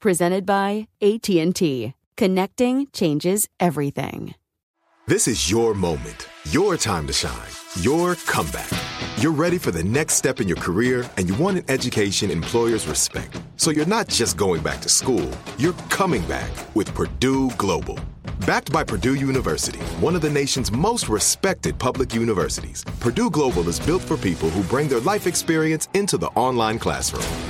Presented by AT&T. Connecting changes everything. This is your moment, your time to shine, your comeback. You're ready for the next step in your career and you want an education employers respect. So you're not just going back to school, you're coming back with Purdue Global. Backed by Purdue University, one of the nation's most respected public universities, Purdue Global is built for people who bring their life experience into the online classroom.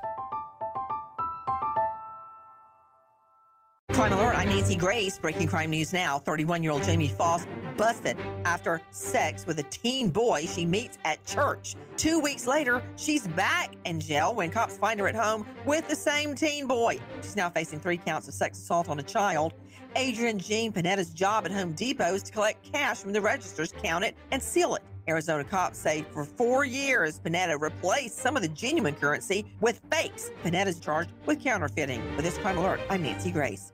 Crime Alert, I'm Nancy Grace. Breaking crime news now. 31 year old Jamie Foss busted after sex with a teen boy she meets at church. Two weeks later, she's back in jail when cops find her at home with the same teen boy. She's now facing three counts of sex assault on a child. Adrian Jean Panetta's job at Home Depot is to collect cash from the registers, count it, and seal it. Arizona cops say for four years, Panetta replaced some of the genuine currency with fakes. Panetta's charged with counterfeiting. With this crime alert, I'm Nancy Grace.